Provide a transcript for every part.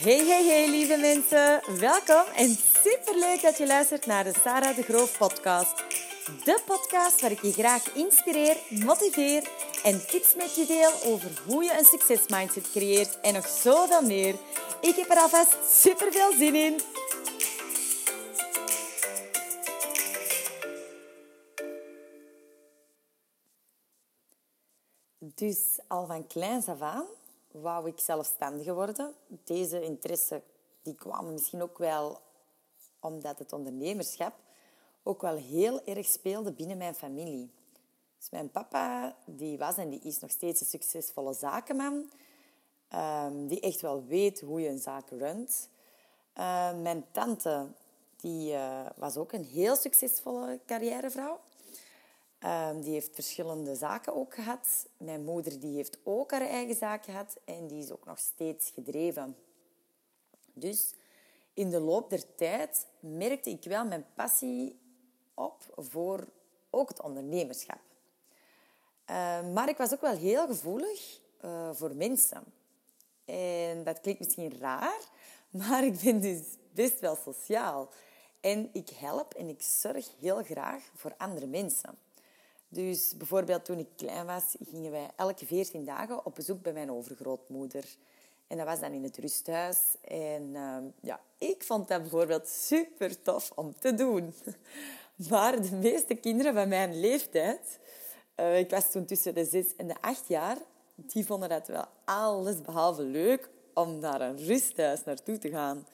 Hey, hey, hey, lieve mensen. Welkom en superleuk dat je luistert naar de Sarah de Groof podcast. De podcast waar ik je graag inspireer, motiveer en tips met je deel over hoe je een succesmindset creëert en nog zoveel meer. Ik heb er alvast super veel zin in. Dus al van kleins af aan wou ik zelfstandig worden. Deze interesse die kwam misschien ook wel omdat het ondernemerschap ook wel heel erg speelde binnen mijn familie. Dus mijn papa die was en die is nog steeds een succesvolle zakenman. Um, die echt wel weet hoe je een zaak runt. Uh, mijn tante die, uh, was ook een heel succesvolle carrièrevrouw. Um, die heeft verschillende zaken ook gehad. Mijn moeder die heeft ook haar eigen zaak gehad en die is ook nog steeds gedreven. Dus in de loop der tijd merkte ik wel mijn passie op voor ook het ondernemerschap. Uh, maar ik was ook wel heel gevoelig uh, voor mensen. En dat klinkt misschien raar, maar ik ben dus best wel sociaal. En ik help en ik zorg heel graag voor andere mensen. Dus bijvoorbeeld toen ik klein was, gingen wij elke veertien dagen op bezoek bij mijn overgrootmoeder. En dat was dan in het rusthuis. En uh, ja, ik vond dat bijvoorbeeld super tof om te doen. Maar de meeste kinderen van mijn leeftijd, uh, ik was toen tussen de zes en de acht jaar, die vonden dat wel alles behalve leuk om naar een rusthuis naartoe te gaan.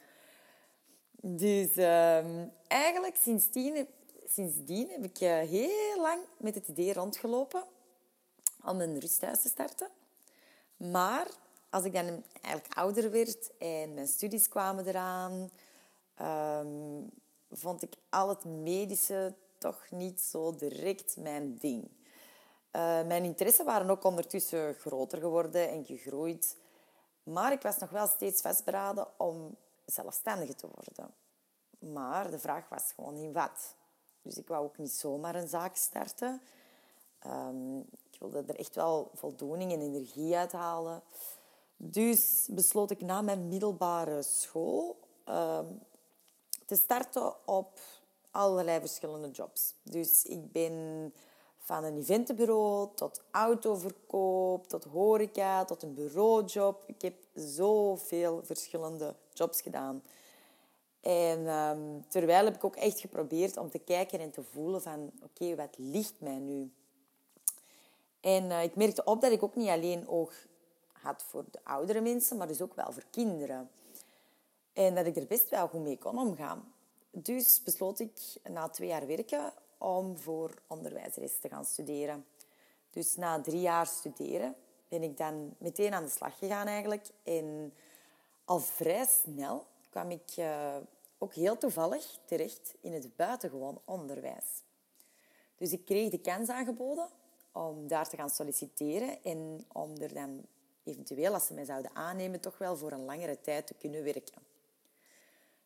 Dus uh, eigenlijk sindsdien sindsdien heb ik eh, heel lang met het idee rondgelopen om een rusthuis te starten. Maar als ik dan eigenlijk ouder werd en mijn studies kwamen eraan, um, vond ik al het medische toch niet zo direct mijn ding. Uh, mijn interesses waren ook ondertussen groter geworden en gegroeid. Maar ik was nog wel steeds vastberaden om zelfstandige te worden. Maar de vraag was gewoon in wat. Dus ik wou ook niet zomaar een zaak starten. Um, ik wilde er echt wel voldoening en energie uit halen. Dus besloot ik na mijn middelbare school um, te starten op allerlei verschillende jobs. Dus ik ben van een eventenbureau tot autoverkoop, tot horeca, tot een bureaujob. Ik heb zoveel verschillende jobs gedaan. En um, terwijl heb ik ook echt geprobeerd om te kijken en te voelen van... Oké, wat ligt mij nu? En uh, ik merkte op dat ik ook niet alleen oog had voor de oudere mensen, maar dus ook wel voor kinderen. En dat ik er best wel goed mee kon omgaan. Dus besloot ik na twee jaar werken om voor onderwijzeres te gaan studeren. Dus na drie jaar studeren ben ik dan meteen aan de slag gegaan eigenlijk. En al vrij snel kwam ik uh, ook heel toevallig terecht in het buitengewoon onderwijs. Dus ik kreeg de kans aangeboden om daar te gaan solliciteren en om er dan eventueel, als ze mij zouden aannemen, toch wel voor een langere tijd te kunnen werken.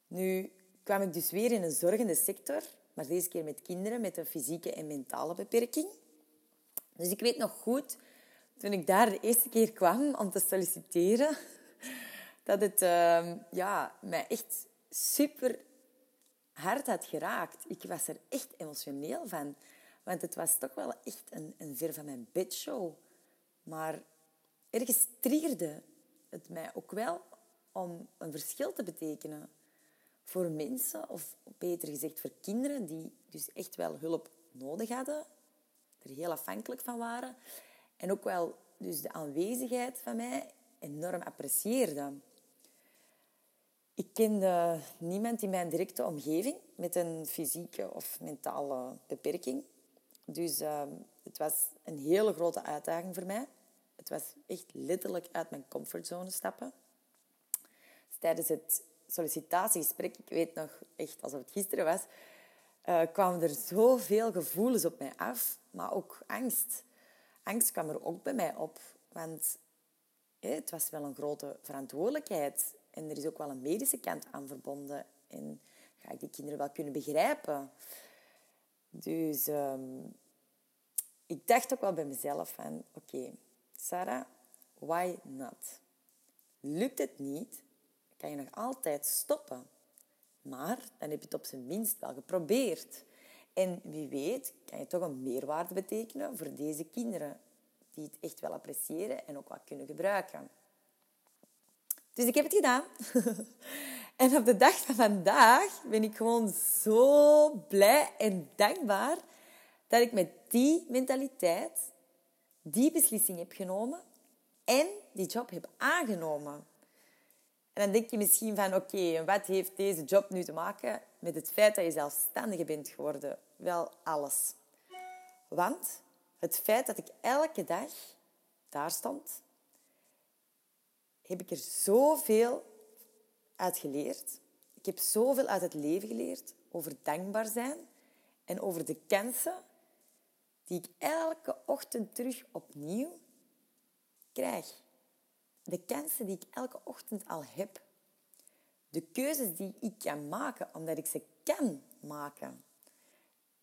Nu kwam ik dus weer in een zorgende sector, maar deze keer met kinderen met een fysieke en mentale beperking. Dus ik weet nog goed, toen ik daar de eerste keer kwam om te solliciteren, dat het uh, ja, mij echt super hard had geraakt. Ik was er echt emotioneel van. Want het was toch wel echt een, een ver van mijn bedshow. Maar ergens triggerde het mij ook wel om een verschil te betekenen voor mensen, of beter gezegd voor kinderen, die dus echt wel hulp nodig hadden, er heel afhankelijk van waren, en ook wel dus de aanwezigheid van mij enorm apprecieerden. Ik kende niemand in mijn directe omgeving met een fysieke of mentale beperking. Dus uh, het was een hele grote uitdaging voor mij. Het was echt letterlijk uit mijn comfortzone stappen. Tijdens het sollicitatiegesprek, ik weet nog echt alsof het gisteren was, uh, kwamen er zoveel gevoelens op mij af, maar ook angst. Angst kwam er ook bij mij op, want het was wel een grote verantwoordelijkheid. En er is ook wel een medische kant aan verbonden. En ga ik die kinderen wel kunnen begrijpen? Dus um, ik dacht ook wel bij mezelf van... Oké, Sarah, why not? Lukt het niet? kan je nog altijd stoppen. Maar dan heb je het op zijn minst wel geprobeerd. En wie weet kan je toch een meerwaarde betekenen voor deze kinderen. Die het echt wel appreciëren en ook wat kunnen gebruiken. Dus ik heb het gedaan. en op de dag van vandaag ben ik gewoon zo blij en dankbaar dat ik met die mentaliteit die beslissing heb genomen en die job heb aangenomen. En dan denk je misschien van, oké, wat heeft deze job nu te maken met het feit dat je zelfstandige bent geworden? Wel alles. Want het feit dat ik elke dag daar stond, heb ik er zoveel uit geleerd. Ik heb zoveel uit het leven geleerd over dankbaar zijn en over de kansen die ik elke ochtend terug opnieuw krijg. De kansen die ik elke ochtend al heb. De keuzes die ik kan maken, omdat ik ze kan maken.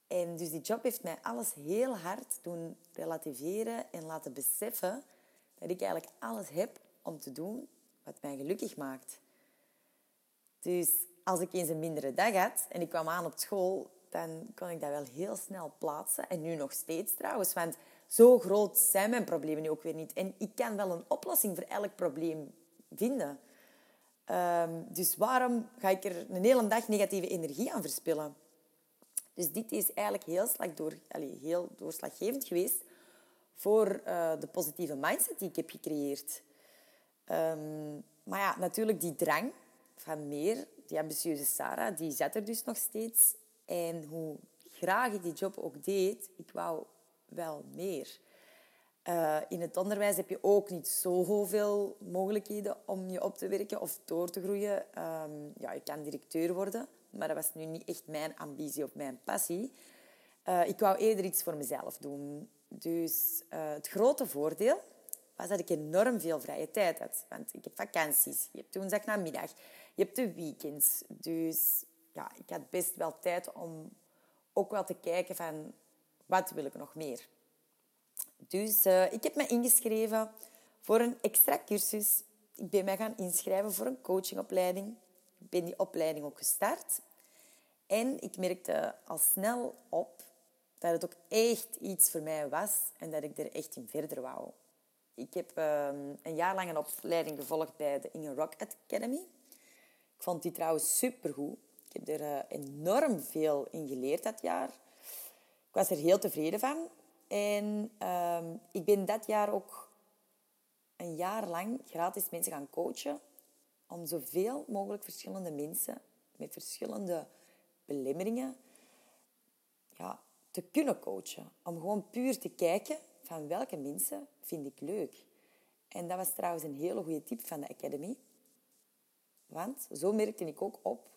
En dus die job heeft mij alles heel hard doen relativeren en laten beseffen dat ik eigenlijk alles heb om te doen wat mij gelukkig maakt. Dus als ik eens een mindere dag had en ik kwam aan op school, dan kon ik dat wel heel snel plaatsen. En nu nog steeds trouwens, want zo groot zijn mijn problemen nu ook weer niet. En ik kan wel een oplossing voor elk probleem vinden. Um, dus waarom ga ik er een hele dag negatieve energie aan verspillen? Dus dit is eigenlijk heel, slag door, allez, heel doorslaggevend geweest voor uh, de positieve mindset die ik heb gecreëerd. Um, maar ja, natuurlijk die drang van meer, die ambitieuze Sarah, die zat er dus nog steeds. En hoe graag ik die job ook deed, ik wou wel meer. Uh, in het onderwijs heb je ook niet zoveel mogelijkheden om je op te werken of door te groeien. Um, ja, je kan directeur worden, maar dat was nu niet echt mijn ambitie of mijn passie. Uh, ik wou eerder iets voor mezelf doen. Dus uh, het grote voordeel was dat ik enorm veel vrije tijd had. Want ik heb vakanties, je hebt woensdag namiddag, je hebt de weekends. Dus ja, ik had best wel tijd om ook wel te kijken van wat wil ik nog meer. Dus uh, ik heb me ingeschreven voor een extra cursus. Ik ben mij gaan inschrijven voor een coachingopleiding. Ik ben die opleiding ook gestart. En ik merkte al snel op dat het ook echt iets voor mij was en dat ik er echt in verder wou. Ik heb ehm, een jaar lang een opleiding gevolgd bij de Inge Rock Academy. Ik vond die trouwens supergoed. Ik heb er eh, enorm veel in geleerd dat jaar. Ik was er heel tevreden van. En ehm, ik ben dat jaar ook een jaar lang gratis mensen gaan coachen. Om zoveel mogelijk verschillende mensen met verschillende belemmeringen ja, te kunnen coachen. Om gewoon puur te kijken van welke mensen vind ik leuk. En dat was trouwens een hele goede tip van de Academy. Want zo merkte ik ook op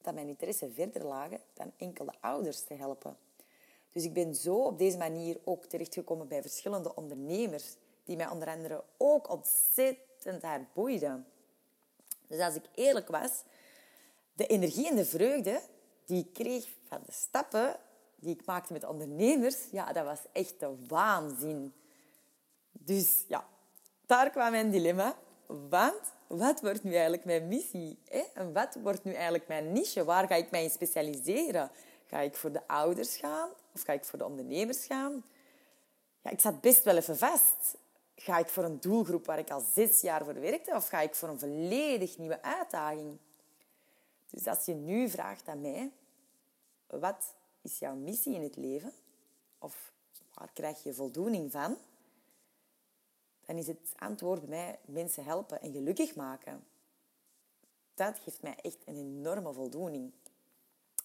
dat mijn interesse verder lagen dan enkel de ouders te helpen. Dus ik ben zo op deze manier ook terechtgekomen bij verschillende ondernemers, die mij onder andere ook ontzettend hard boeiden. Dus als ik eerlijk was, de energie en de vreugde die ik kreeg van de stappen die ik maakte met ondernemers, ja, dat was echt de waanzin. Dus ja, daar kwam mijn dilemma. Want wat wordt nu eigenlijk mijn missie? En wat wordt nu eigenlijk mijn niche? Waar ga ik mij in specialiseren? Ga ik voor de ouders gaan? Of ga ik voor de ondernemers gaan? Ja, ik zat best wel even vast. Ga ik voor een doelgroep waar ik al zes jaar voor werkte? Of ga ik voor een volledig nieuwe uitdaging? Dus als je nu vraagt aan mij... Wat is jouw missie in het leven? Of waar krijg je voldoening van? Dan is het antwoord bij mij mensen helpen en gelukkig maken. Dat geeft mij echt een enorme voldoening.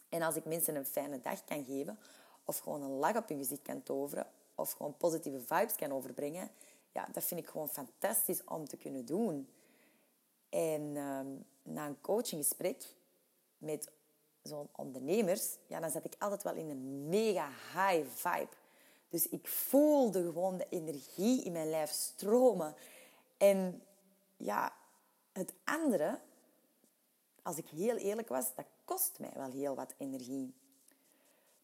En als ik mensen een fijne dag kan geven, of gewoon een lach op hun gezicht kan toveren, of gewoon positieve vibes kan overbrengen, ja, dat vind ik gewoon fantastisch om te kunnen doen. En ehm, na een coachinggesprek met zo'n ondernemers, ja, dan zat ik altijd wel in een mega high vibe. Dus ik voelde gewoon de energie in mijn lijf stromen. En ja, het andere, als ik heel eerlijk was, dat kost mij wel heel wat energie.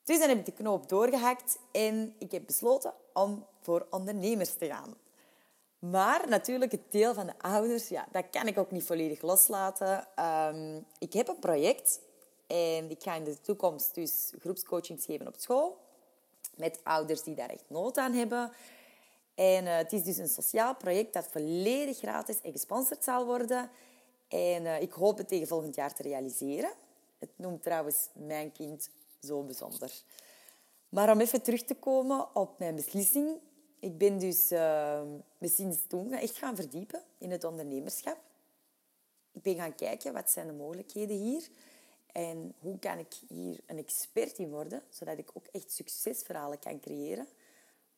Dus dan heb ik de knoop doorgehakt en ik heb besloten om voor ondernemers te gaan. Maar natuurlijk, het deel van de ouders, ja, dat kan ik ook niet volledig loslaten. Ehm, ik heb een project en ik ga in de toekomst dus groepscoachings geven op school. Met ouders die daar echt nood aan hebben. En uh, het is dus een sociaal project dat volledig gratis en gesponsord zal worden. En uh, ik hoop het tegen volgend jaar te realiseren. Het noemt trouwens Mijn Kind Zo Bijzonder. Maar om even terug te komen op mijn beslissing. Ik ben dus uh, sinds toen echt gaan verdiepen in het ondernemerschap. Ik ben gaan kijken, wat zijn de mogelijkheden hier? En hoe kan ik hier een expert in worden, zodat ik ook echt succesverhalen kan creëren.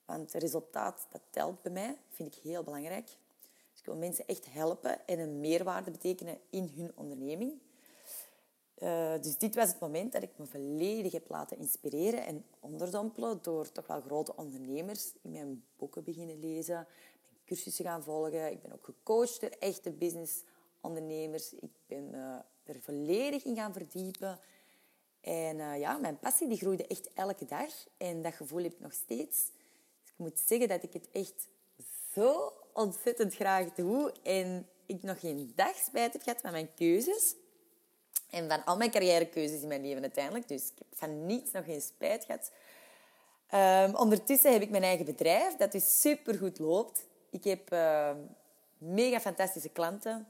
Want het resultaat, dat telt bij mij, vind ik heel belangrijk. Dus ik wil mensen echt helpen en een meerwaarde betekenen in hun onderneming. Uh, dus dit was het moment dat ik me volledig heb laten inspireren en onderdompelen door toch wel grote ondernemers. in mijn boeken beginnen lezen, cursussen gaan volgen. Ik ben ook gecoacht door echte businessondernemers. Ik ben uh, er volledig in gaan verdiepen. En uh, ja, mijn passie die groeide echt elke dag. En dat gevoel heb ik nog steeds. Dus ik moet zeggen dat ik het echt zo ontzettend graag doe. En ik nog geen dag spijt heb gehad van mijn keuzes. En van al mijn carrièrekeuzes in mijn leven uiteindelijk. Dus ik heb van niets nog geen spijt gehad. Um, ondertussen heb ik mijn eigen bedrijf, dat dus supergoed loopt. Ik heb uh, mega fantastische klanten.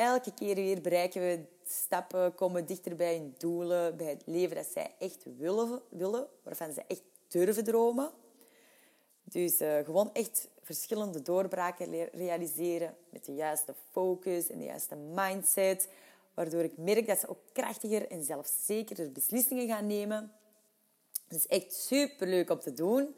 Elke keer weer bereiken we stappen, komen dichter bij hun doelen, bij het leven dat zij echt willen, willen waarvan ze echt durven dromen. Dus uh, gewoon echt verschillende doorbraken realiseren met de juiste focus en de juiste mindset waardoor ik merk dat ze ook krachtiger en zelfzekerder beslissingen gaan nemen. Het is echt super leuk om te doen.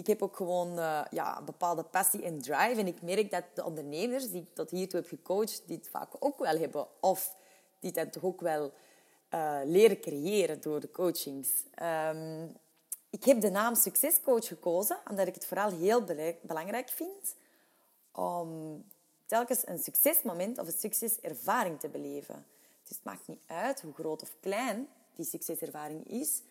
Ik heb ook gewoon uh, ja, een bepaalde passie en drive. En ik merk dat de ondernemers die ik tot hiertoe heb gecoacht, dit vaak ook wel hebben. Of die dat toch ook wel uh, leren creëren door de coachings. Um, ik heb de naam succescoach gekozen, omdat ik het vooral heel belangrijk vind om telkens een succesmoment of een succeservaring te beleven. Dus het maakt niet uit hoe groot of klein die succeservaring is.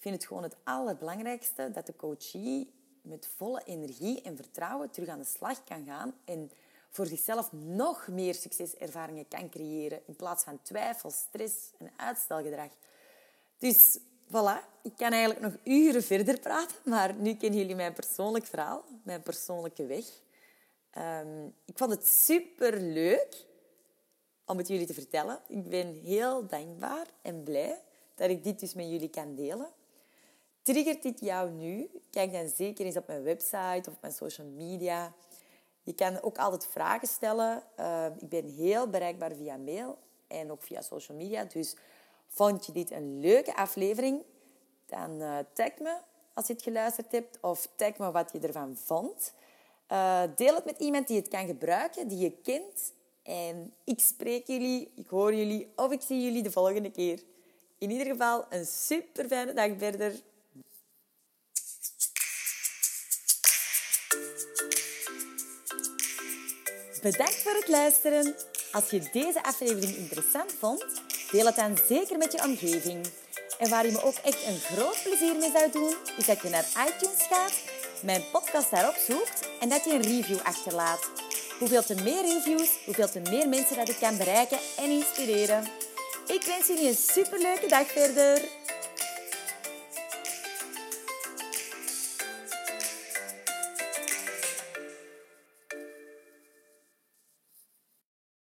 Vind het gewoon het allerbelangrijkste dat de coachie met volle energie en vertrouwen terug aan de slag kan gaan en voor zichzelf nog meer succeservaringen kan creëren in plaats van twijfel, stress en uitstelgedrag. Dus voilà, ik kan eigenlijk nog uren verder praten, maar nu kennen jullie mijn persoonlijk verhaal, mijn persoonlijke weg. Um, ik vond het super leuk om het jullie te vertellen. Ik ben heel dankbaar en blij dat ik dit dus met jullie kan delen. Triggert dit jou nu? Kijk dan zeker eens op mijn website of op mijn social media. Je kan ook altijd vragen stellen. Uh, ik ben heel bereikbaar via mail en ook via social media. Dus vond je dit een leuke aflevering? Dan uh, tag me als je het geluisterd hebt of tag me wat je ervan vond. Uh, deel het met iemand die het kan gebruiken, die je kent. En ik spreek jullie, ik hoor jullie of ik zie jullie de volgende keer. In ieder geval een super fijne dag verder. Bedankt voor het luisteren. Als je deze aflevering interessant vond, deel het dan zeker met je omgeving. En waar je me ook echt een groot plezier mee zou doen, is dat je naar iTunes gaat, mijn podcast daarop zoekt en dat je een review achterlaat. Hoeveel te meer reviews, hoeveel te meer mensen dat ik kan bereiken en inspireren. Ik wens jullie een superleuke dag verder.